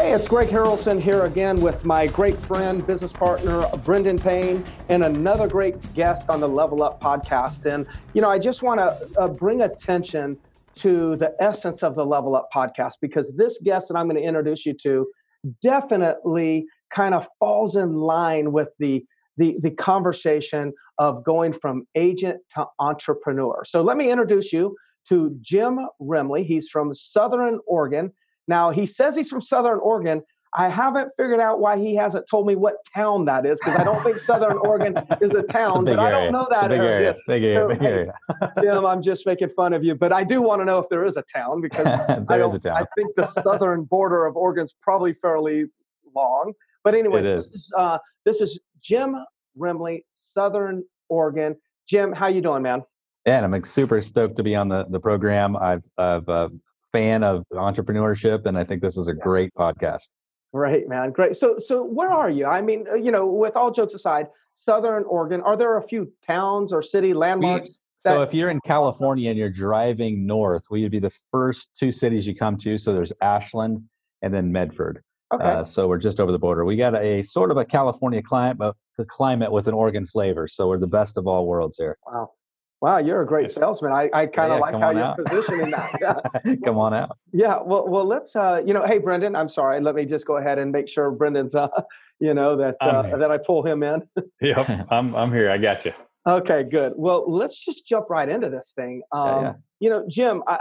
Hey, it's Greg Harrelson here again with my great friend, business partner, Brendan Payne, and another great guest on the Level Up podcast. And, you know, I just want to uh, bring attention to the essence of the Level Up podcast because this guest that I'm going to introduce you to definitely kind of falls in line with the the, the conversation of going from agent to entrepreneur. So let me introduce you to Jim Remley. He's from Southern Oregon. Now, he says he's from Southern Oregon. I haven't figured out why he hasn't told me what town that is because I don't think Southern Oregon is a town, a but area. I don't know that big area. Big area, big area. Jim, I'm just making fun of you, but I do want to know if there is a town because I, don't, I think the southern border of Oregon's probably fairly long. But anyways, this is uh, this is Jim Remley, Southern Oregon. Jim, how you doing, man? Yeah, I'm super stoked to be on the, the program. I've, I've uh, fan of entrepreneurship, and I think this is a great podcast. Great, man. Great. So, so where are you? I mean, uh, you know, with all jokes aside, Southern Oregon, are there a few towns or city landmarks? We, so, if you're in California and you're driving north, we would be the first two cities you come to. So, there's Ashland and then Medford. Okay. Uh, so we're just over the border. We got a sort of a California climate, but the climate with an Oregon flavor. So we're the best of all worlds here. Wow. Wow, you're a great salesman. I, I kind of yeah, like how you're out. positioning that. Yeah. come on out. Yeah. Well, well, let's. Uh, you know, hey, Brendan. I'm sorry. Let me just go ahead and make sure Brendan's. Uh, you know that uh, that I pull him in. yep, I'm I'm here. I got you. Okay, good. Well, let's just jump right into this thing. Um, yeah, yeah. You know, Jim, I,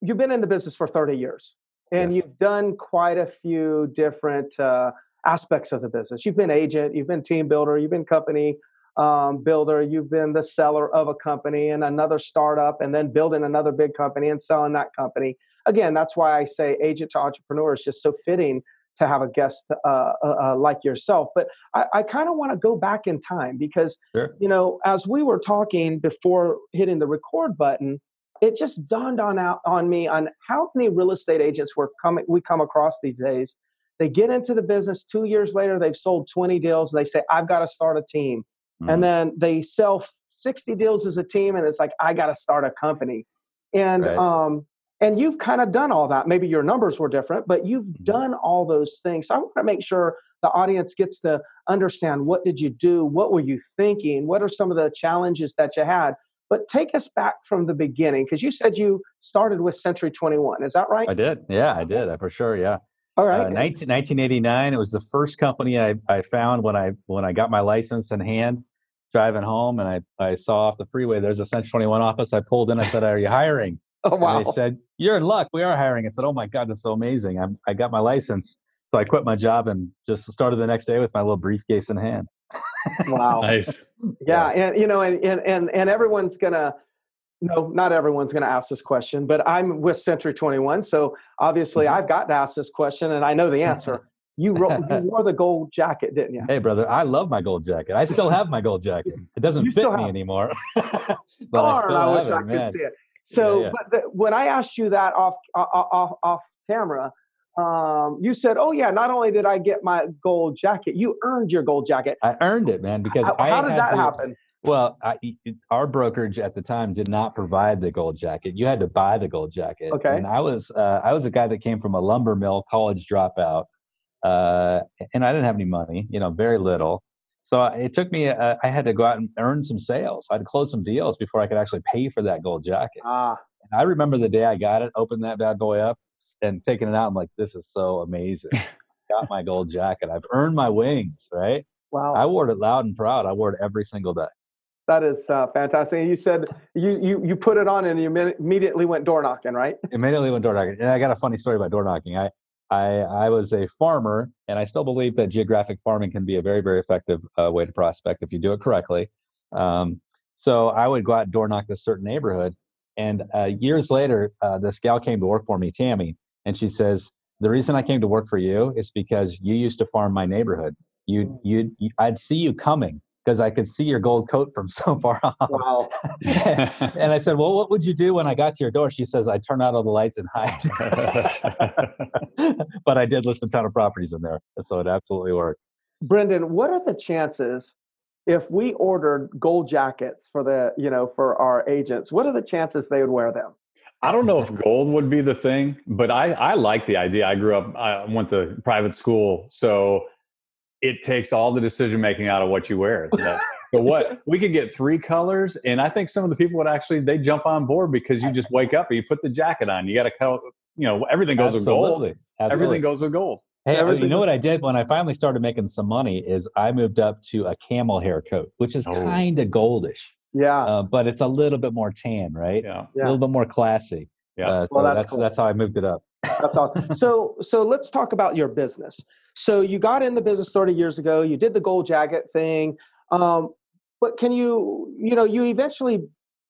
you've been in the business for 30 years, and yes. you've done quite a few different uh, aspects of the business. You've been agent, you've been team builder, you've been company um, builder, you've been the seller of a company and another startup, and then building another big company and selling that company. Again, that's why I say agent to entrepreneur is just so fitting to have a guest uh, uh, uh like yourself. But I, I kind of want to go back in time because, sure. you know, as we were talking before hitting the record button, it just dawned on out on me on how many real estate agents we're coming we come across these days. They get into the business two years later, they've sold 20 deals. They say, I've got to start a team. Mm-hmm. And then they sell 60 deals as a team, and it's like, I got to start a company. And, right. um, and you've kind of done all that. Maybe your numbers were different, but you've mm-hmm. done all those things. So I want to make sure the audience gets to understand what did you do? What were you thinking? What are some of the challenges that you had? But take us back from the beginning because you said you started with Century 21. Is that right? I did. Yeah, I did. For sure. Yeah. All right. Uh, 19, 1989. It was the first company I, I found when I when I got my license in hand driving home and I, I saw off the freeway there's a Century 21 office. I pulled in. I said, "Are you hiring?" Oh wow! And they said, "You're in luck. We are hiring." I said, "Oh my God, that's so amazing! I'm, I got my license." So I quit my job and just started the next day with my little briefcase in hand. wow! nice. Yeah, and you know, and and and, and everyone's gonna. No, not everyone's going to ask this question, but I'm with Century 21, so obviously mm-hmm. I've got to ask this question, and I know the answer. You, wrote, you wore the gold jacket, didn't you? Hey, brother, I love my gold jacket. I still have my gold jacket. It doesn't you fit me anymore. but Darn, I, I wish it, I man. could see it. So, yeah, yeah. but the, when I asked you that off off off camera, um, you said, "Oh yeah, not only did I get my gold jacket, you earned your gold jacket." I earned it, man. Because how, how did that to, happen? Well, I, our brokerage at the time did not provide the gold jacket. You had to buy the gold jacket. Okay. And I was uh, I was a guy that came from a lumber mill, college dropout uh, and I didn't have any money, you know, very little. So it took me. Uh, I had to go out and earn some sales. I had to close some deals before I could actually pay for that gold jacket. Ah. And I remember the day I got it, opened that bad boy up, and taking it out. I'm like, this is so amazing. got my gold jacket. I've earned my wings, right? Wow. I wore it loud and proud. I wore it every single day. That is uh, fantastic. And you said you, you you put it on and you immediately went door knocking, right? Immediately went door knocking. And I got a funny story about door knocking. I I, I was a farmer, and I still believe that geographic farming can be a very, very effective uh, way to prospect if you do it correctly. Um, so I would go out and door knock this certain neighborhood. And uh, years later, uh, this gal came to work for me, Tammy, and she says, "The reason I came to work for you is because you used to farm my neighborhood. You, you, you I'd see you coming because I could see your gold coat from so far off. Wow. and I said, Well, what would you do when I got to your door? She says, I turn out all the lights and hide. but I did list a ton of properties in there. So it absolutely worked. Brendan, what are the chances if we ordered gold jackets for the, you know, for our agents, what are the chances they would wear them? I don't know if gold would be the thing, but I, I like the idea. I grew up, I went to private school. So it takes all the decision making out of what you wear. so what we could get three colors, and I think some of the people would actually they jump on board because you just wake up and you put the jacket on. You got to, you know, everything goes Absolutely. with gold. Absolutely. Everything goes with gold. Hey, everything you know what I did when I finally started making some money is I moved up to a camel hair coat, which is oh. kind of goldish. Yeah. Uh, but it's a little bit more tan, right? Yeah. A little bit more classy. Yeah. Uh, so well, that's that's, cool. that's how I moved it up. That's awesome. so so let's talk about your business. So you got in the business 30 years ago. You did the gold jacket thing. Um, but can you you know you eventually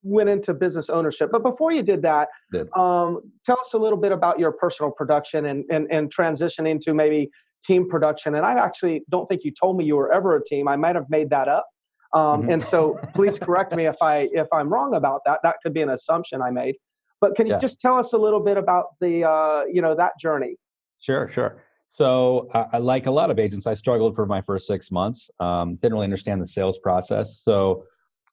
went into business ownership. But before you did that, did. Um, tell us a little bit about your personal production and, and and transitioning to maybe team production. And I actually don't think you told me you were ever a team. I might have made that up. Um, mm-hmm. And so please correct me if I if I'm wrong about that. That could be an assumption I made. But can you yeah. just tell us a little bit about the uh, you know that journey? Sure, sure. So, uh, like a lot of agents, I struggled for my first six months. Um, didn't really understand the sales process. So,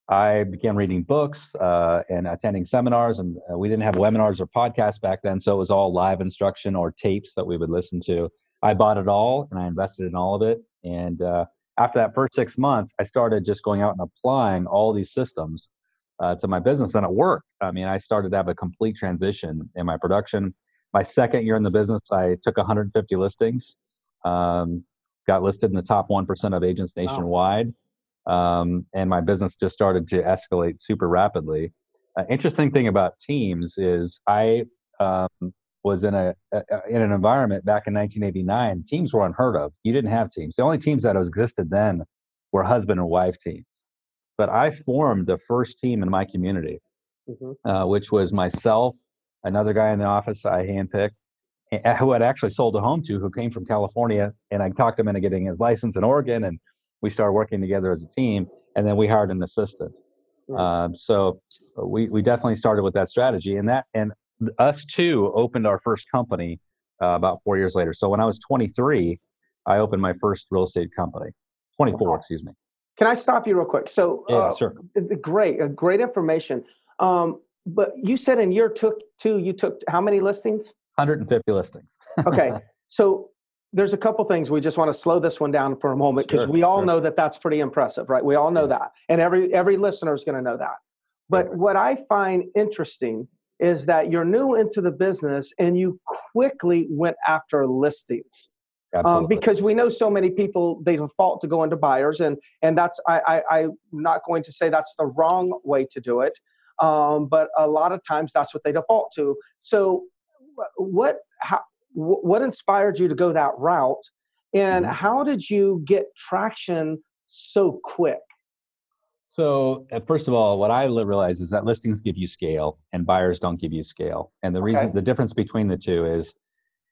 I began reading books uh, and attending seminars. And uh, we didn't have webinars or podcasts back then, so it was all live instruction or tapes that we would listen to. I bought it all and I invested in all of it. And uh, after that first six months, I started just going out and applying all these systems uh, to my business, and it worked. I mean, I started to have a complete transition in my production. My second year in the business, I took 150 listings, um, got listed in the top 1% of agents nationwide, wow. um, and my business just started to escalate super rapidly. Uh, interesting thing about teams is I um, was in a, a, in an environment back in 1989. Teams were unheard of. You didn't have teams. The only teams that existed then were husband and wife teams. But I formed the first team in my community, mm-hmm. uh, which was myself, another guy in the office I handpicked, who had actually sold a home to, who came from California, and I talked him into getting his license in Oregon, and we started working together as a team. And then we hired an assistant. Mm-hmm. Um, so we we definitely started with that strategy, and that and us too opened our first company uh, about four years later. So when I was 23, I opened my first real estate company. 24, excuse me. Can I stop you real quick? So, yeah, uh, sure. Great, uh, great information. Um, but you said in year took two, you took how many listings? 150 listings. okay, so there's a couple things we just want to slow this one down for a moment because sure, we all sure. know that that's pretty impressive, right? We all know yeah. that, and every every listener is going to know that. But what I find interesting is that you're new into the business and you quickly went after listings um, because we know so many people they default to go into buyers and and that's I, I i'm not going to say that's the wrong way to do it um, but a lot of times that's what they default to so what how, what inspired you to go that route and mm-hmm. how did you get traction so quick so uh, first of all, what I realize is that listings give you scale and buyers don't give you scale. And the reason, okay. the difference between the two is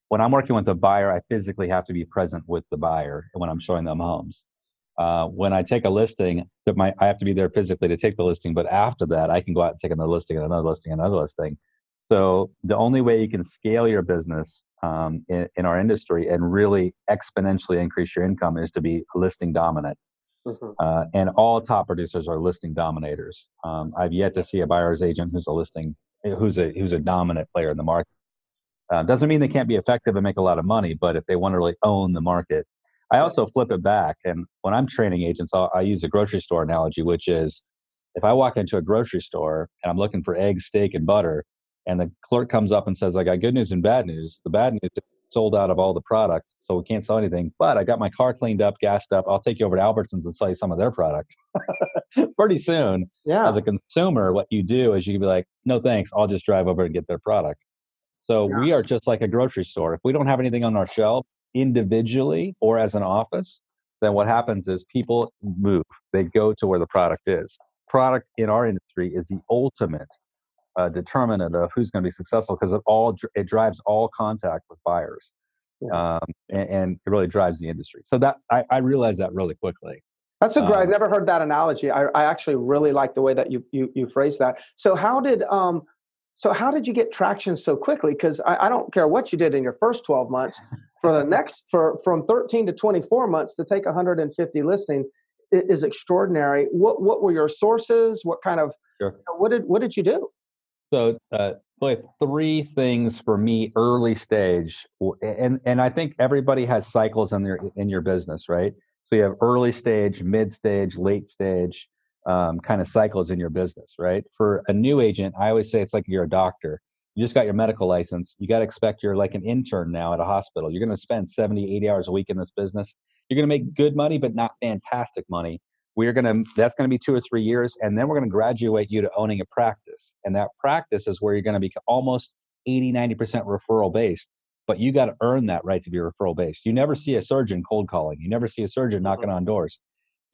when I'm working with a buyer, I physically have to be present with the buyer when I'm showing them homes. Uh, when I take a listing, my, I have to be there physically to take the listing, but after that, I can go out and take another listing, and another listing, another listing. So the only way you can scale your business um, in, in, our industry and really exponentially increase your income is to be listing dominant. Mm-hmm. Uh, and all top producers are listing dominators. Um, I've yet to see a buyer's agent who's a listing, who's a who's a dominant player in the market. Uh, doesn't mean they can't be effective and make a lot of money, but if they want to really own the market, I also flip it back. And when I'm training agents, I'll, I use a grocery store analogy, which is if I walk into a grocery store and I'm looking for eggs, steak, and butter, and the clerk comes up and says, I got good news and bad news. The bad news is sold out of all the product, so we can't sell anything. But I got my car cleaned up, gassed up. I'll take you over to Albertsons and sell you some of their product. Pretty soon, yeah. as a consumer, what you do is you can be like, no thanks, I'll just drive over and get their product. So yes. we are just like a grocery store. If we don't have anything on our shelf individually or as an office, then what happens is people move. They go to where the product is. Product in our industry is the ultimate uh, determinant of who's going to be successful because it all it drives all contact with buyers, um, and, and, it really drives the industry. So that I, I realized that really quickly. That's a great. Um, I've never heard that analogy. I, I actually really like the way that you you you phrase that. So how did um so how did you get traction so quickly? Because I, I, don't care what you did in your first 12 months. For the next for from 13 to 24 months to take 150 listing is extraordinary. What what were your sources? What kind of sure. what did what did you do? So uh, like three things for me early stage, and and I think everybody has cycles in their in your business, right? So you have early stage, mid stage, late stage um, kind of cycles in your business, right? For a new agent, I always say it's like you're a doctor. You just got your medical license. You got to expect you're like an intern now at a hospital. You're going to spend 70, 80 hours a week in this business. You're going to make good money, but not fantastic money. We're going to, that's going to be two or three years. And then we're going to graduate you to owning a practice. And that practice is where you're going to be almost 80, 90% referral based but you got to earn that right to be referral based. You never see a surgeon cold calling. You never see a surgeon knocking mm-hmm. on doors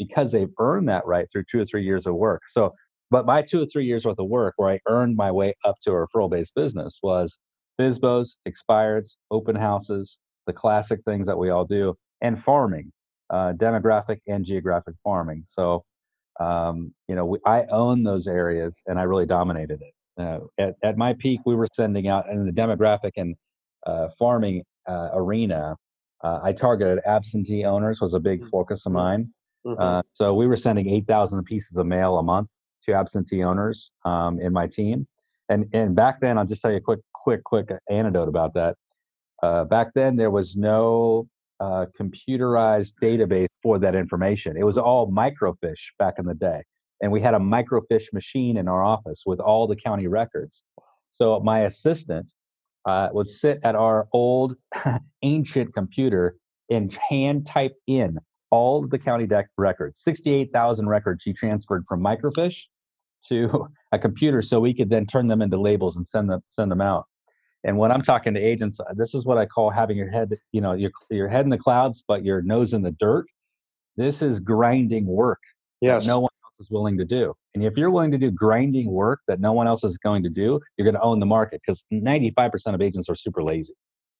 because they've earned that right through two or three years of work. So, but my two or three years worth of work where I earned my way up to a referral based business was FSBOs, expireds, open houses, the classic things that we all do, and farming, uh, demographic and geographic farming. So, um, you know, we, I own those areas and I really dominated it. Uh, at, at my peak, we were sending out in the demographic and uh, farming uh, arena. Uh, I targeted absentee owners was a big mm-hmm. focus of mine. Mm-hmm. Uh, so we were sending 8,000 pieces of mail a month to absentee owners um, in my team. And and back then, I'll just tell you a quick, quick, quick anecdote about that. Uh, back then, there was no uh, computerized database for that information. It was all microfiche back in the day, and we had a microfiche machine in our office with all the county records. So my assistant uh, would sit at our old ancient computer and hand type in all of the county deed records, 68,000 records she transferred from microfiche to a computer so we could then turn them into labels and send them send them out. And when I'm talking to agents, uh, this is what I call having your head, you know, your your head in the clouds but your nose in the dirt. This is grinding work. Yes. No one else is willing to do. And if you're willing to do grinding work that no one else is going to do, you're going to own the market because 95% of agents are super lazy.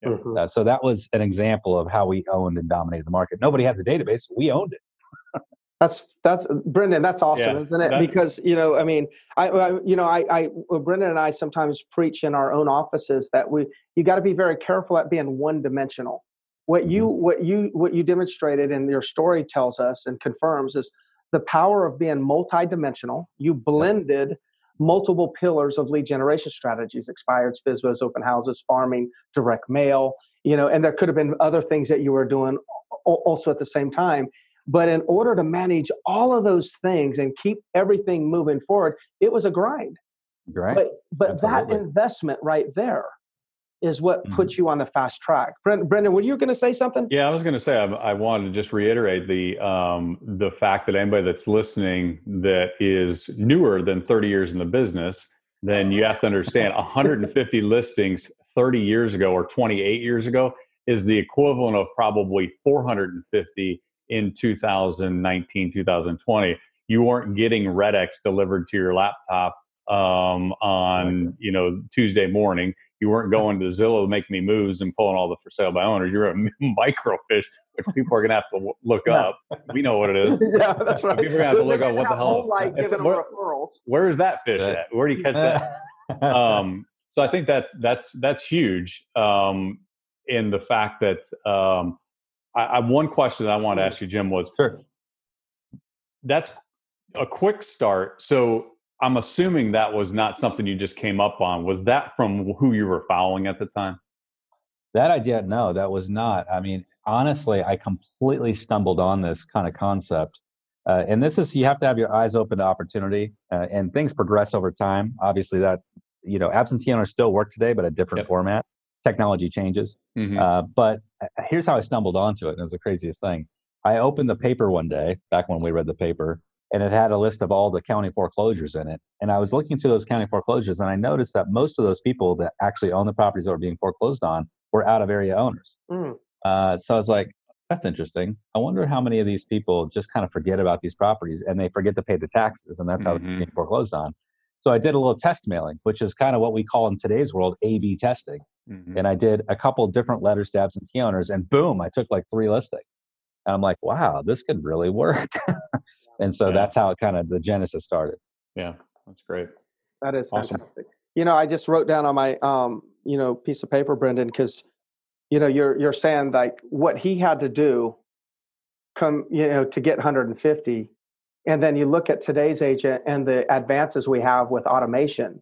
Mm-hmm. Uh, so that was an example of how we owned and dominated the market. Nobody had the database; we owned it. that's that's Brendan. That's awesome, yeah, isn't it? because you know, I mean, I, I you know, I, I Brendan and I sometimes preach in our own offices that we you got to be very careful at being one dimensional. What you mm-hmm. what you what you demonstrated and your story tells us and confirms is the power of being multidimensional. You blended multiple pillars of lead generation strategies: expireds, FSBOs, open houses, farming, direct mail. You know, and there could have been other things that you were doing also at the same time. But in order to manage all of those things and keep everything moving forward, it was a grind. Right. But, but that investment right there is what mm-hmm. puts you on the fast track. Brendan, were you going to say something? Yeah, I was going to say I, I, wanted to just reiterate the um, the fact that anybody that's listening that is newer than 30 years in the business, then you have to understand 150 listings 30 years ago or 28 years ago is the equivalent of probably 450 in 2019 2020 you weren't getting Red-X delivered to your laptop um, on you know Tuesday morning. You weren't going to Zillow to make me moves and pulling all the for sale by owners. You're a microfiche, which people are going to have to look up. We know what it is. yeah, that's right. People are going to have to look up what the hell. Like giving where, referrals. Where is that fish at? Where do you catch that? um, so I think that that's that's huge um, in the fact that um, I, I, one question that I want to ask you, Jim, was sure. That's a quick start. So I'm assuming that was not something you just came up on. Was that from who you were following at the time? That I didn't. That was not. I mean, honestly, I completely stumbled on this kind of concept. Uh, and this is, you have to have your eyes open to opportunity uh, and things progress over time. Obviously, that, you know, absentee owners still work today, but a different yep. format. Technology changes. Mm-hmm. Uh, but uh, here's how I stumbled onto it. And it was the craziest thing. I opened the paper one day, back when we read the paper, and it had a list of all the county foreclosures in it. And I was looking through those county foreclosures, and I noticed that most of those people that actually own the properties that were being foreclosed on were out of area owners. Mm. Uh, so I was like, that's interesting. I wonder how many of these people just kind of forget about these properties and they forget to pay the taxes, and that's how mm-hmm. they're being foreclosed on. So I did a little test mailing, which is kind of what we call in today's world A/B testing. Mm-hmm. And I did a couple different letters and absentee owners, and boom, I took like three listings. And I'm like, wow, this could really work. and so Yeah. that's how it kind of the genesis started. Yeah, that's great. That is Awesome. fantastic. You know, I just wrote down on my um, you know, piece of paper, Brendan, because you know, you're you're saying like what he had to do come, you know, to get 150. And then you look at today's agent and the advances we have with automation.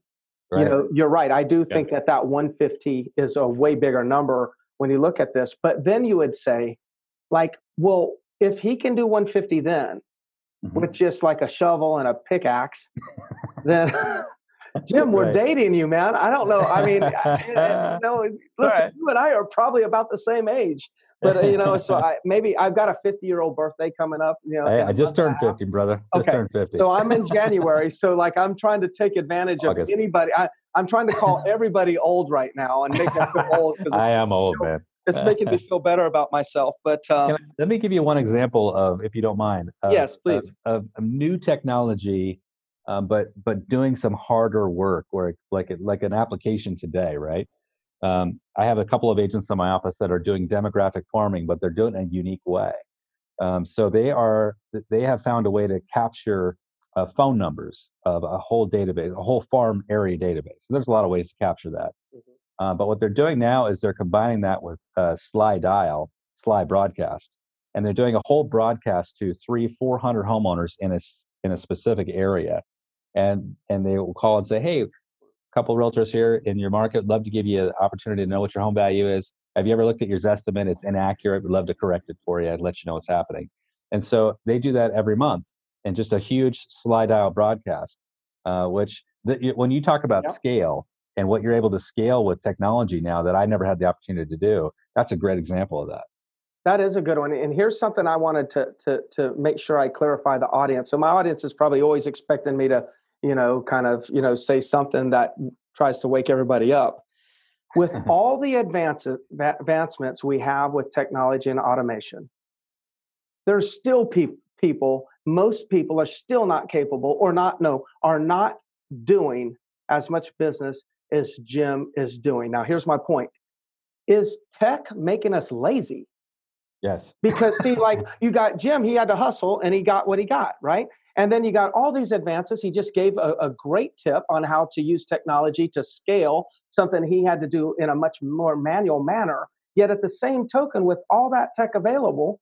Right. You know, you're right. I do think that that 150 is a way bigger number when you look at this. But then you would say, like, well, if he can do 150 then Mhm. with just like a shovel and a pickaxe, then Jim, we're Right. dating you, man. I don't know. I mean, I- you listen, right. you and I are probably about the same age, but uh, you know, so I, maybe I've got a 50 year old birthday coming up. You know, Hey, I just month and a turned 50, brother. Just Okay, turned 50. So I'm in January. So like I'm trying to take advantage of anybody. I, I'm trying to call everybody old right now and make them feel old because I am old, man. It's making me feel better about myself. But um, I- let me give you one example of, if you don't mind. Of, Yes, please. Of, a new technology, um, but but doing some harder work, where like like an application today, right? Um, I have a couple of agents in my office that are doing demographic farming, but they're doing it in a unique way. Um, so they are they have found a way to capture uh, phone numbers of a whole database, a whole farm area database. There's a lot of ways to capture that. Uh, but what they're doing now is they're combining that with uh, Sly Dial, Sly Broadcast, and they're doing a whole broadcast to three, four hundred homeowners in a in a specific area, and and they will call and say, hey, a couple realtors here in your market, love to give you an opportunity to know what your home value is. Have you ever looked at your estimate? It's inaccurate. We'd love to correct it for you and let you know what's happening. And so they do that every month, and just a huge Sly Dial broadcast, uh, which the, when you talk about Yep. scale and what you're able to scale with technology now that I never had the opportunity to do, that's a great example of that. That is a good one. And here's something I wanted to to to make sure I clarify the audience. So my audience is probably always expecting me to, you know, kind of, you know, say something that tries to wake everybody up. With all the advances advancements we have with technology and automation, there's still peop people, most people are still not capable or not no, are not doing as much business as Jim is doing. Now here's my point. Is tech making us lazy? Yes. because see like you got jim he had to hustle and he got what he got right and then you got all these advances he just gave a, a great tip on how to use technology to scale something he had to do in a much more manual manner yet at the same token with all that tech available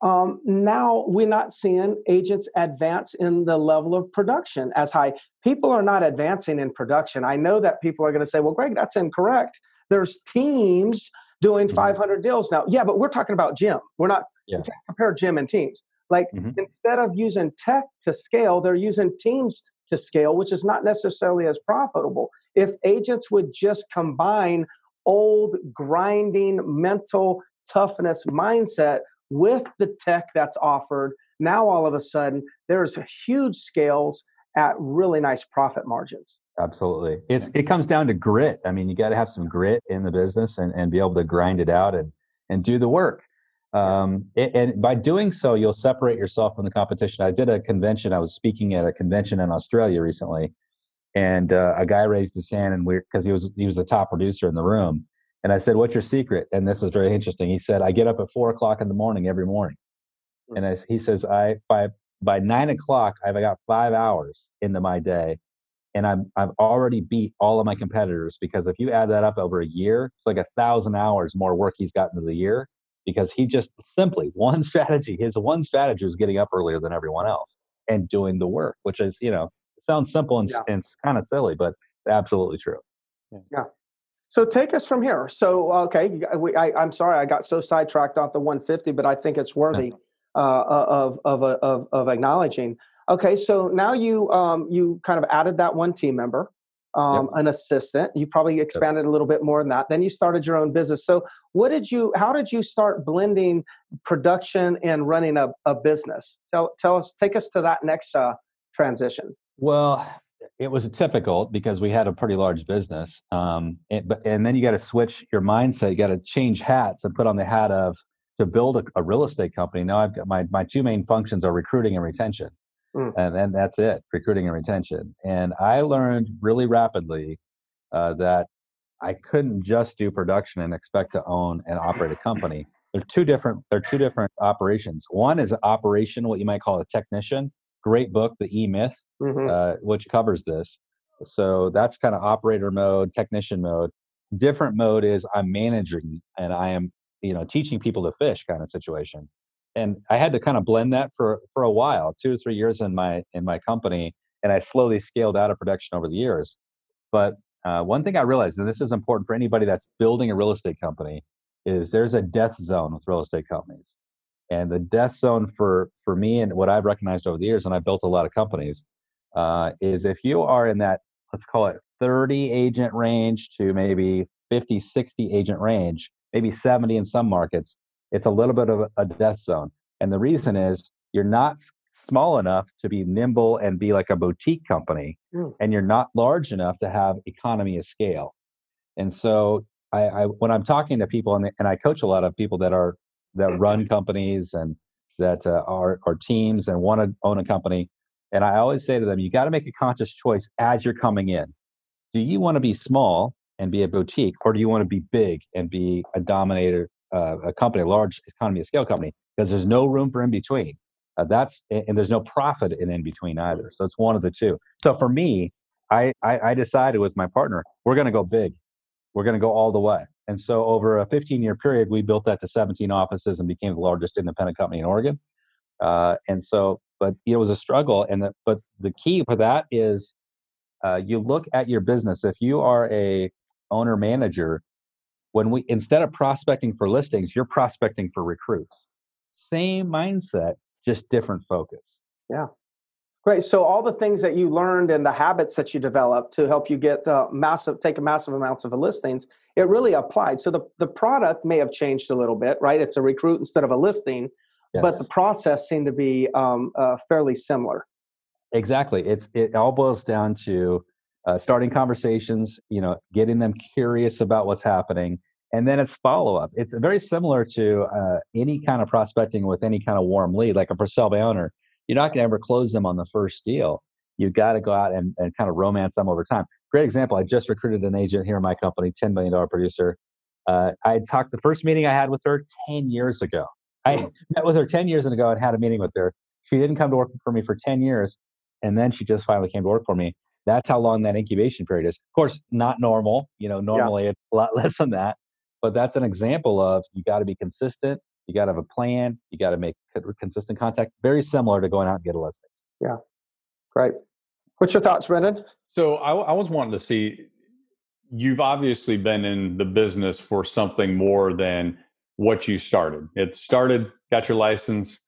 um, now we're not seeing agents advance in the level of production as high people are not advancing in production i know that people are going to say well greg that's incorrect there's teams doing Mhm. 500 deals now. Yeah, but we're talking about Jim. We're not Yeah. can't compare Jim and teams. Like Mhm. instead of using tech to scale, they're using teams to scale, which is not necessarily as profitable. If agents would just combine old grinding mental toughness mindset with the tech that's offered, now all of a sudden there's huge scales at really nice profit margins. Absolutely. It's it comes down to grit. I mean, you got to have some grit in the business and, and be able to grind it out and and do the work. Um, a- and, by doing so, you'll separate yourself from the competition. I did a convention. I was speaking at a convention in Australia recently, and uh, a guy raised his hand and we because he was he was the top producer in the room. And I said, "What's your secret?" And this is very interesting. He said, "I get up at four o'clock in the morning every morning." Hmm. And I, he says, "I by by nine o'clock, I've got five hours into my day." and I'm I've already beat all of my competitors because if you add that up over a year, it's like a thousand hours more work he's got into the year because he just simply one strategy. His one strategy was getting up earlier than everyone else and doing the work, which is you know sounds simple and, Yeah. and it's kind of silly, but it's absolutely true. So take us from here. So okay, we, I, I'm sorry I got so sidetracked off the 150, but I think it's worthy uh, of of of of acknowledging. Okay, so now you um, you kind of added that one team member, um, an assistant. You probably expanded a little bit more than that. Then you started your own business. So what did you? How did you start blending production and running a, a business? Tell tell us. Take us to that next uh, transition. Well, it was difficult because we had a pretty large business. Um, and, but, and then you got to switch your mindset. You got to change hats and put on the hat of to build a, a real estate company. Now I've got my, my two main functions are recruiting and retention. Mm. And then that's it, recruiting and retention. And I learned really rapidly uh, that I couldn't just do production and expect to own and operate a company. they're two different they're two different operations. One is operation, what you might call a technician. Great book, The E Myth, mm-hmm. uh, which covers this. So that's kind of operator mode, technician mode. Different mode is I'm managing and I am, you know, teaching people to fish kind of situation. And I had to kind of blend that for for a while, two or three years in my in my company, and I slowly scaled out of production over the years. But uh, one thing I realized, and this is important for anybody that's building a real estate company, is there's a death zone with real estate companies. And the death zone for for me and what I've recognized over the years, and I've built a lot of companies, uh, is if you are in that let's call it 30 agent range to maybe 50, 60 agent range, maybe 70 in some markets, it's a little bit of a death zone. And the reason is you're not small enough to be nimble and be like a boutique company, mm. and you're not large enough to have economy of scale. And so I, I when I'm talking to people and, and I coach a lot of people that are that run companies and that uh, are are teams and want to own a company, and I always say to them, you got to make a conscious choice as you're coming in. Do you want to be small and be a boutique, or do you want to be big and be a dominator, uh, a company, a large economy of scale company? Because there's no room for in between. Uh, that's and there's no profit in in between either. So it's one of the two. So for me, I I, I decided with my partner, we're going to go big. We're going to go all the way. And so over a 15 year period, we built that to 17 offices and became the largest independent company in Oregon. Uh, and so but it was a struggle. And the, but the key for that is uh, you look at your business. If you are a owner manager, when we instead of prospecting for listings, you're prospecting for recruits. Same mindset, just different focus. Yeah. Great. So all the things that you learned and the habits that you developed to help you get the massive, take a massive amounts of listings, it really applied. So the, the product may have changed a little bit, right? It's a recruit instead of a listing, yes. but the process seemed to be um, uh, fairly similar. Exactly. It's it all boils down to uh, starting conversations. You know, getting them curious about what's happening, and then it's follow up. It's very similar to uh, any kind of prospecting with any kind of warm lead, like a for sale by owner. You're not going to ever close them on the first deal. You've got to go out and, and kind of romance them over time. Great example. I just recruited an agent here in my company, $10 million producer. Uh, I talked the first meeting I had with her 10 years ago. I met with her 10 years ago and had a meeting with her. She didn't come to work for me for 10 years. And then she just finally came to work for me. That's how long that incubation period is. Of course, not normal. You know, normally yeah. it's a lot less than that. But that's an example of you got to be consistent. You got to have a plan. You got to make consistent contact. Very similar to going out and get a listing. Yeah. Great. What's your thoughts, Brendan? So I, I was wanting to see you've obviously been in the business for something more than what you started. It started, got your license,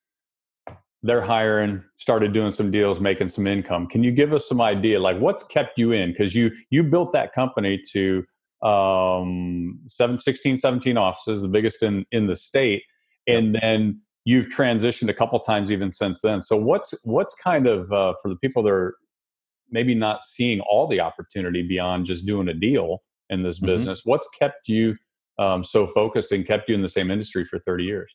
they're hiring, started doing some deals, making some income. Can you give us some idea, like what's kept you in? Because you you built that company to um, seven, 16, 17 offices, the biggest in in the state, and then you've transitioned a couple times even since then. So what's what's kind of uh, for the people that are maybe not seeing all the opportunity beyond just doing a deal in this mm-hmm. business? What's kept you um, so focused and kept you in the same industry for 30 years?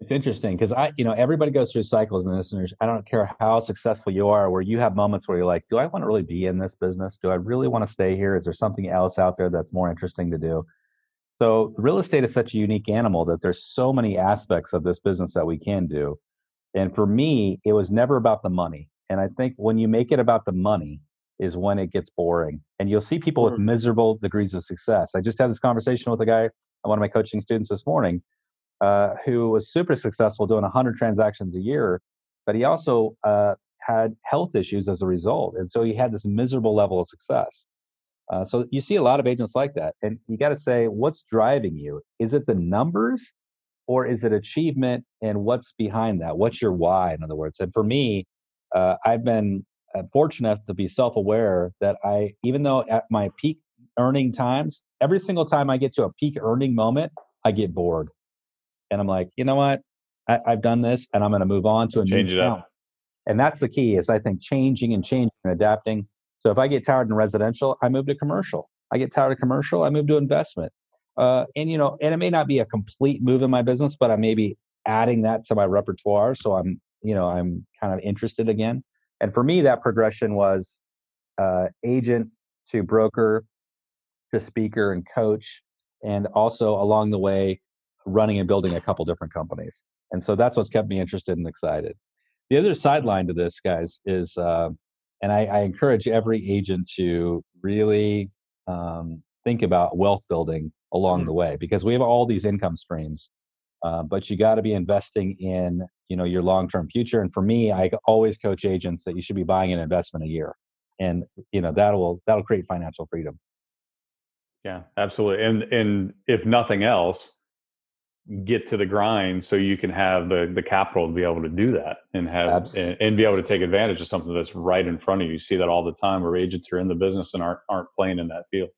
It's interesting because I, you know, everybody goes through cycles in this. I don't care how successful you are, where you have moments where you're like, do I want to really be in this business? Do I really want to stay here? Is there something else out there that's more interesting to do? So real estate is such a unique animal that there's so many aspects of this business that we can do. And for me, it was never about the money. And I think when you make it about the money, is when it gets boring. And you'll see people with miserable degrees of success. I just had this conversation with a guy, one of my coaching students this morning, uh, who was super successful doing 100 transactions a year, but he also uh, had health issues as a result. And so he had this miserable level of success. Uh, so you see a lot of agents like that. And you got to say, what's driving you? Is it the numbers or is it achievement? And what's behind that? What's your why, in other words? And for me, uh, I've been uh, fortunate enough to be self-aware that I, even though at my peak earning times, every single time I get to a peak earning moment, I get bored, and I'm like, you know what? I, have done this, and I'm going to move on to a change new it up. And that's the key is I think changing and changing and adapting. So if I get tired in residential, I move to commercial. I get tired of commercial, I move to investment. Uh, and you know, and it may not be a complete move in my business, but I may be adding that to my repertoire. So I'm, you know, I'm kind of interested again. And for me, that progression was uh, agent to broker to speaker and coach. And also along the way, running and building a couple different companies. And so that's what's kept me interested and excited. The other sideline to this, guys, is, uh, and I, I, encourage every agent to really um, think about wealth building along mm-hmm. the way because we have all these income streams. Uh, but you got to be investing in you know your long-term future and for me i always coach agents that you should be buying an investment a year and you know that'll that'll create financial freedom yeah absolutely and and if nothing else get to the grind so you can have the the capital to be able to do that and have and, and, be able to take advantage of something that's right in front of you. You see that all the time where agents are in the business and aren't aren't playing in that field.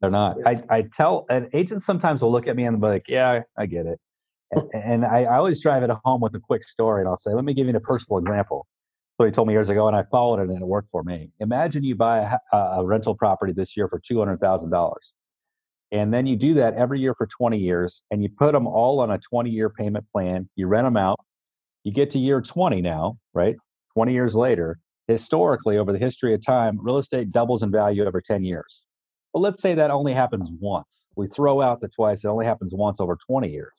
They're not. I, I tell and agents sometimes will look at me and be like, "Yeah, I get it," and, and I, I, always drive it home with a quick story, and I'll say, "Let me give you a personal example." So he told me years ago, and I followed it, and it worked for me. Imagine you buy a, a rental property this year for two hundred thousand dollars and then you do that every year for 20 years and you put them all on a 20 year payment plan. You rent them out. You get to year 20 now, right? 20 years later, historically, over the history of time, real estate doubles in value over 10 years. But let's say that only happens once. We throw out the twice, it only happens once over 20 years.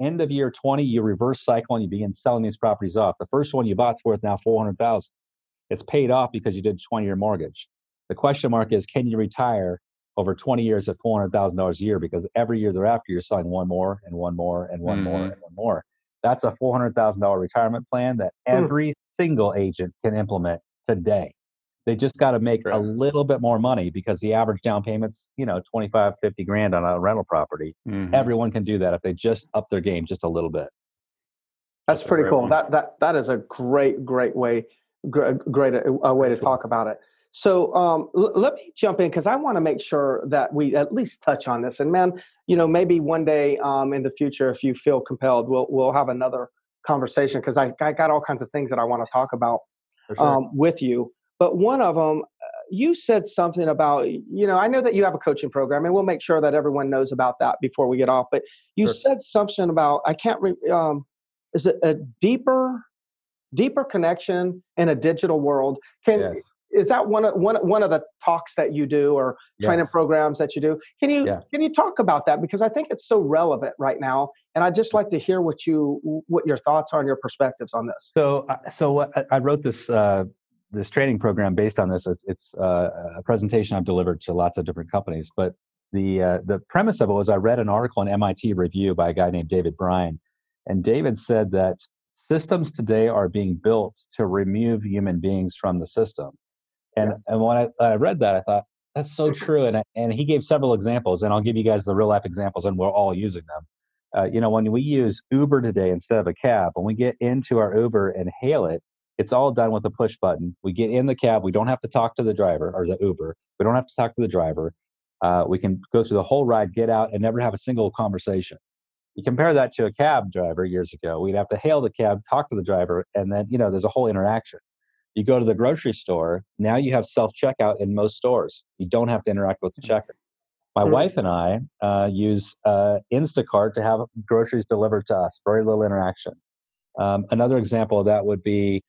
End of year 20, you reverse cycle and you begin selling these properties off. The first one you bought's worth now 400,000. It's paid off because you did 20 year mortgage. The question mark is, can you retire over 20 years at $400,000 a year because every year thereafter you're selling one more and one more and one mm-hmm. more and one more. That's a $400,000 retirement plan that hmm. every mm. single agent can implement today. They just got to make right. a little bit more money because the average down payment's, you know, 25, 50 grand on a rental property. Mm-hmm. Everyone can do that if they just up their game just a little bit. That's, That's pretty cool. One. That that that is a great great way great, great uh, way to talk about it. So um, l- let me jump in because I want to make sure that we at least touch on this. And man, you know, maybe one day um, in the future, if you feel compelled, we'll we'll have another conversation because I, I got all kinds of things that I want to talk about sure. um, with you. But one of them, uh, you said something about, you know, I know that you have a coaching program, and we'll make sure that everyone knows about that before we get off. But you sure. said something about I can't. Re- um, is it a deeper deeper connection in a digital world can yes is that one of one one of the talks that you do or yes. training programs that you do? Can you yeah. can you talk about that because I think it's so relevant right now, and I'd just like to hear what you what your thoughts are and your perspectives on this. So uh, so I wrote this. Uh, this training program based on this it's, it's uh, a presentation i've delivered to lots of different companies but the uh, the premise of it was i read an article in mit review by a guy named david bryan and david said that systems today are being built to remove human beings from the system and and when I, I read that, I thought that's so true. And and he gave several examples, and I'll give you guys the real life examples, and we're all using them. Uh, you know, when we use Uber today instead of a cab, when we get into our Uber and hail it, it's all done with a push button. We get in the cab. We don't have to talk to the driver or the Uber. We don't have to talk to the driver. Uh, we can go through the whole ride, get out, and never have a single conversation. You compare that to a cab driver years ago. We'd have to hail the cab, talk to the driver, and then you know there's a whole interaction. You go to the grocery store, now you have self checkout in most stores. You don't have to interact with the mm-hmm. checker. My mm-hmm. wife and I uh, use uh, Instacart to have groceries delivered to us, very little interaction. Um, another example of that would be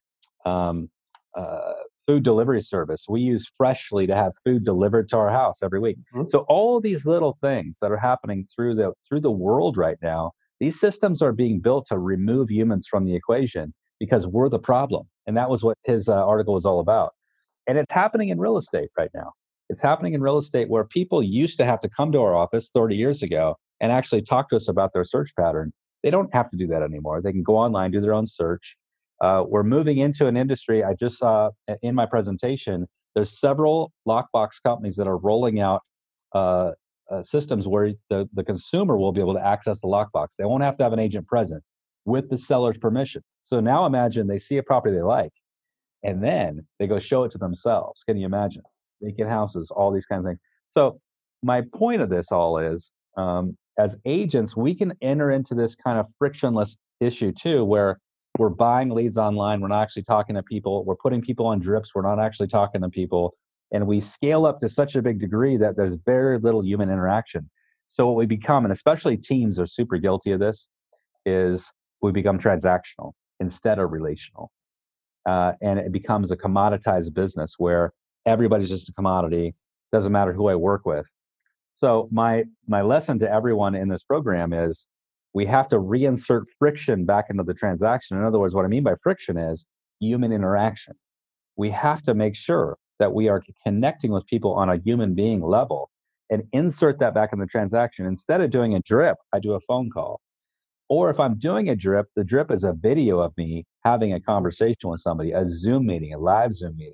um, uh, food delivery service. We use Freshly to have food delivered to our house every week. Mm-hmm. So all these little things that are happening through the through the world right now, these systems are being built to remove humans from the equation because we're the problem. And that was what his uh, article was all about. And it's happening in real estate right now. It's happening in real estate where people used to have to come to our office 30 years ago and actually talk to us about their search pattern. They don't have to do that anymore. They can go online, do their own search. Uh, we're moving into an industry. I just saw in my presentation, there's several lockbox companies that are rolling out uh, uh, systems where the, the consumer will be able to access the lockbox. They won't have to have an agent present with the seller's permission. So now imagine they see a property they like, and then they go show it to themselves. Can you imagine? Vacant houses, all these kind of things. So my point of this all is, um, as agents, we can enter into this kind of frictionless issue too, where we're buying leads online. We're not actually talking to people. We're putting people on drips. We're not actually talking to people. And we scale up to such a big degree that there's very little human interaction. So what we become, and especially teams are super guilty of this, is we become transactional instead of relational. Uh, and it becomes a commoditized business where everybody's just a commodity. Doesn't matter who I work with. So my my lesson to everyone in this program is we have to reinsert friction back into the transaction. In other words, what I mean by friction is human interaction. We have to make sure that we are connecting with people on a human being level and insert that back in the transaction. Instead of doing a drip, I do a phone call. Or if I'm doing a drip, the drip is a video of me having a conversation with somebody, a Zoom meeting, a live Zoom meeting.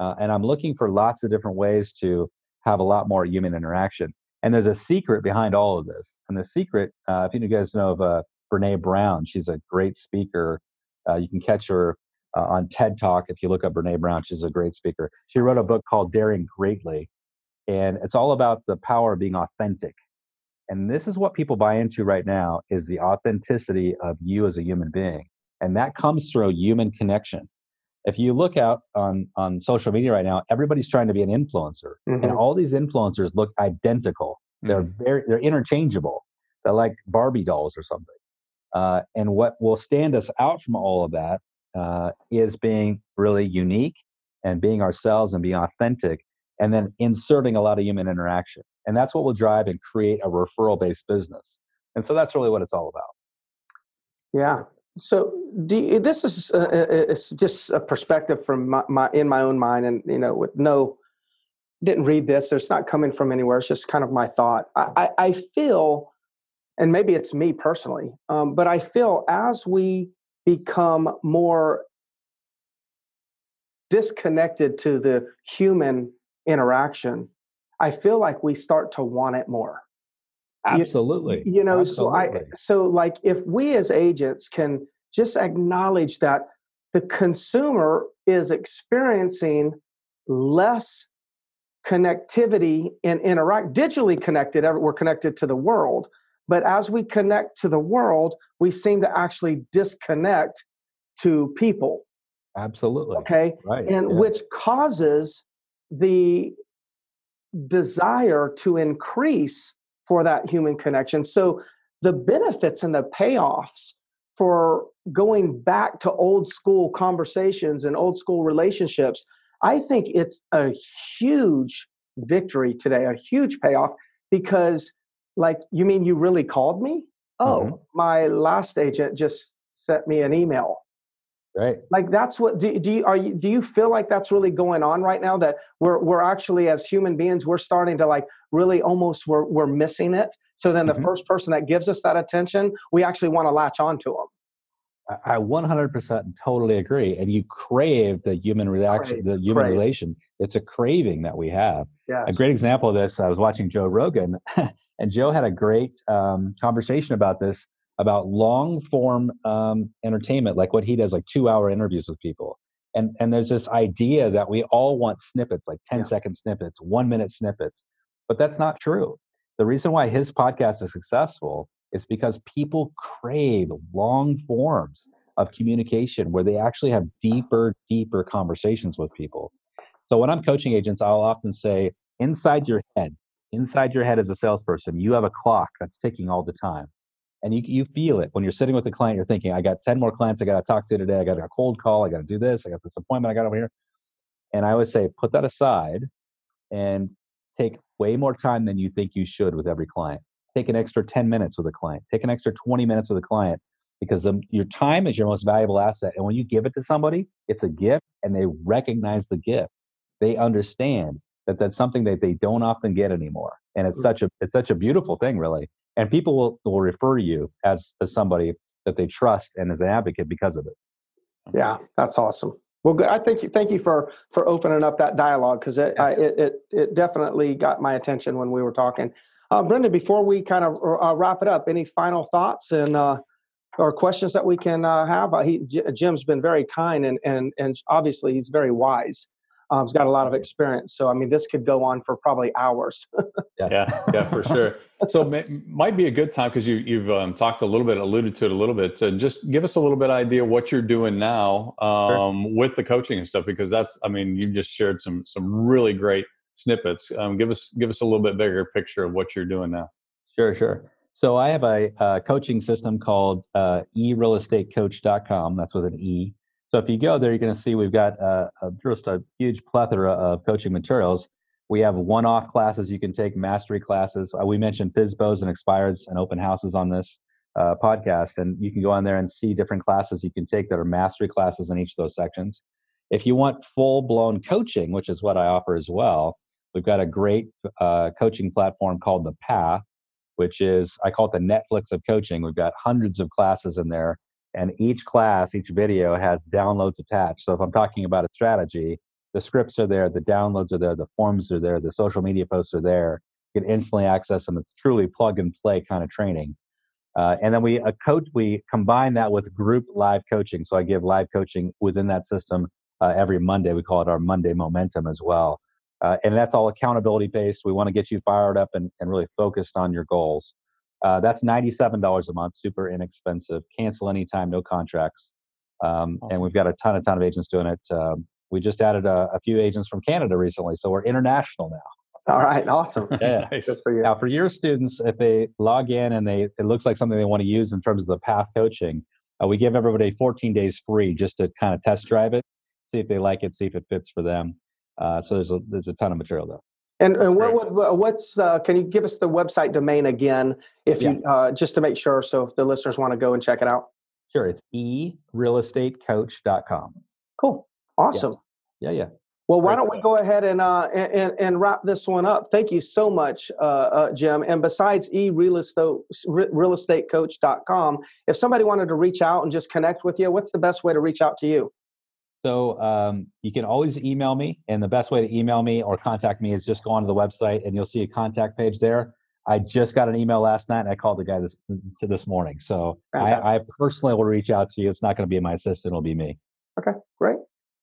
Uh, and I'm looking for lots of different ways to have a lot more human interaction. And there's a secret behind all of this. And the secret, uh, if you guys know of uh, Brene Brown, she's a great speaker. Uh, you can catch her uh, on TED Talk if you look up Brene Brown. She's a great speaker. She wrote a book called Daring Greatly, and it's all about the power of being authentic. And this is what people buy into right now is the authenticity of you as a human being. And that comes through a human connection. If you look out on, on social media right now, everybody's trying to be an influencer. Mm-hmm. And all these influencers look identical. They're mm-hmm. very they're interchangeable. They're like Barbie dolls or something. Uh, and what will stand us out from all of that uh, is being really unique and being ourselves and being authentic and then inserting a lot of human interaction. And that's what will drive and create a referral based business. And so that's really what it's all about. Yeah. So you, this is uh, uh, it's just a perspective from my, my, in my own mind, and you know, with no didn't read this. It's not coming from anywhere. It's just kind of my thought. I, I, I feel, and maybe it's me personally, um, but I feel as we become more disconnected to the human interaction, I feel like we start to want it more. Absolutely. You, you know, Absolutely. so I so like if we as agents can just acknowledge that the consumer is experiencing less connectivity and interact digitally connected we're connected to the world but as we connect to the world we seem to actually disconnect to people absolutely okay right and yeah. which causes the desire to increase for that human connection so the benefits and the payoffs for going back to old school conversations and old school relationships I think it's a huge victory today, a huge payoff because, like, you mean you really called me? Oh, mm-hmm. my last agent just sent me an email. Right. Like that's what do, do you are you do you feel like that's really going on right now that we're we're actually as human beings we're starting to like really almost we're we're missing it. So then the mm-hmm. first person that gives us that attention, we actually want to latch onto them. I 100% totally agree. And you crave the human reaction, crave, the human crave. relation. It's a craving that we have. Yes. A great example of this, I was watching Joe Rogan, and Joe had a great um, conversation about this, about long form um, entertainment, like what he does, like two hour interviews with people. And, and there's this idea that we all want snippets, like 10 yeah. second snippets, one minute snippets. But that's not true. The reason why his podcast is successful is because people crave long forms of communication where they actually have deeper, deeper conversations with people. So when I'm coaching agents, I'll often say, inside your head, inside your head as a salesperson, you have a clock that's ticking all the time. And you, you feel it when you're sitting with a client, you're thinking, I got 10 more clients I got to talk to today. I got a cold call. I got to do this. I got this appointment I got over here. And I always say, put that aside and take way more time than you think you should with every client take an extra 10 minutes with a client, take an extra 20 minutes with a client because um, your time is your most valuable asset. And when you give it to somebody, it's a gift and they recognize the gift. They understand that that's something that they don't often get anymore. And it's mm. such a, it's such a beautiful thing really. And people will, will refer to you as, as somebody that they trust and as an advocate because of it. Yeah, that's awesome. Well, good. I thank you. Thank you for for opening up that dialogue because it, it, it it definitely got my attention when we were talking. Uh, Brendan, before we kind of uh, wrap it up, any final thoughts and uh, or questions that we can uh, have? Uh, he, Jim's been very kind and and and obviously he's very wise. Um, he's got a lot of experience, so I mean, this could go on for probably hours. yeah. yeah, yeah, for sure. So may, might be a good time because you you've um, talked a little bit, alluded to it a little bit. To just give us a little bit idea what you're doing now um, sure. with the coaching and stuff, because that's I mean, you just shared some some really great snippets. Um, give us give us a little bit bigger picture of what you're doing now. Sure, sure. So I have a, a coaching system called uh, erealestatecoach.com. That's with an E. So if you go there, you're going to see we've got uh, a, just a huge plethora of coaching materials. We have one-off classes you can take, mastery classes. Uh, we mentioned FSBOs and expireds and open houses on this. uh, podcast, and you can go on there and see different classes you can take that are mastery classes in each of those sections. If you want full blown coaching, which is what I offer as well, we've got a great uh, coaching platform called The Path, which is, I call it the Netflix of coaching. We've got hundreds of classes in there, and each class, each video has downloads attached. So if I'm talking about a strategy, the scripts are there, the downloads are there, the forms are there, the social media posts are there. You can instantly access them. It's truly plug and play kind of training. Uh, and then we a coach we combine that with group live coaching. So I give live coaching within that system uh, every Monday. We call it our Monday Momentum as well. Uh, and that's all accountability based. We want to get you fired up and, and really focused on your goals. Uh, that's $97 a month, super inexpensive. Cancel anytime, no contracts. Um, awesome. And we've got a ton, a ton of agents doing it. Um, we just added a, a, few agents from Canada recently, so we're international now. All right, awesome. Yeah. nice. Good for you. Now, for your students, if they log in and they it looks like something they want to use in terms of the path coaching, uh, we give everybody 14 days free just to kind of test drive it, see if they like it, see if it fits for them. Uh, so there's a there's a ton of material there. And, and what, what, what's uh, can you give us the website domain again if you uh, just to make sure so if the listeners want to go and check it out? Sure it's erealestatecoach.com cool. Awesome. Yeah yeah, yeah. well why don't we go ahead and, uh, and and wrap this one up. Thank you so much uh, uh, jim. And besides erealestatecoach.com if somebody wanted to reach out and just connect with you what's the best way to reach out to you so um, you can always email me, and the best way to email me or contact me is just go onto the website, and you'll see a contact page there. I just got an email last night, and I called the guy this to this morning. So I, I, personally will reach out to you. It's not going to be my assistant; it'll be me. Okay, great.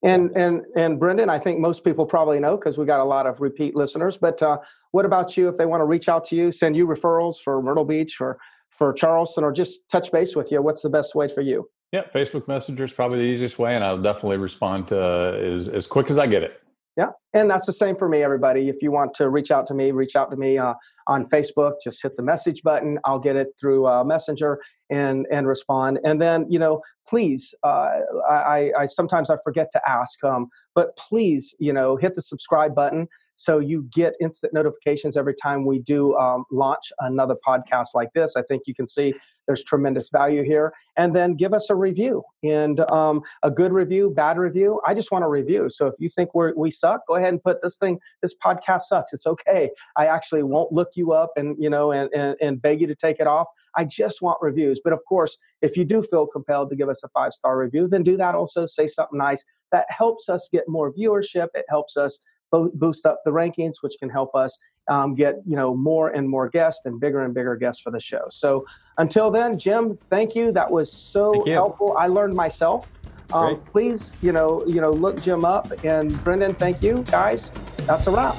And and and Brendan, I think most people probably know because we got a lot of repeat listeners. But uh, what about you? If they want to reach out to you, send you referrals for Myrtle Beach or for Charleston, or just touch base with you, what's the best way for you? Yeah, Facebook Messenger is probably the easiest way, and I'll definitely respond to, uh, as as quick as I get it. Yeah, and that's the same for me, everybody. If you want to reach out to me, reach out to me uh, on Facebook. Just hit the message button. I'll get it through uh, Messenger and and respond. And then you know, please, uh, I, I sometimes I forget to ask, um, but please, you know, hit the subscribe button so you get instant notifications every time we do um, launch another podcast like this. I think you can see there's tremendous value here. And then give us a review and um, a good review, bad review. I just want a review. So if you think we we suck, go ahead and put this thing, this podcast sucks. It's okay. I actually won't look you up and, you know, and, and, and beg you to take it off. I just want reviews. But of course, if you do feel compelled to give us a five star review, then do that also. Say something nice. That helps us get more viewership. It helps us boost up the rankings, which can help us um, get you know more and more guests and bigger and bigger guests for the show. So until then, Jim, thank you. That was so helpful. I learned myself. Um, please, you know, you know, look Jim up and Brendan. Thank you, guys. That's a wrap.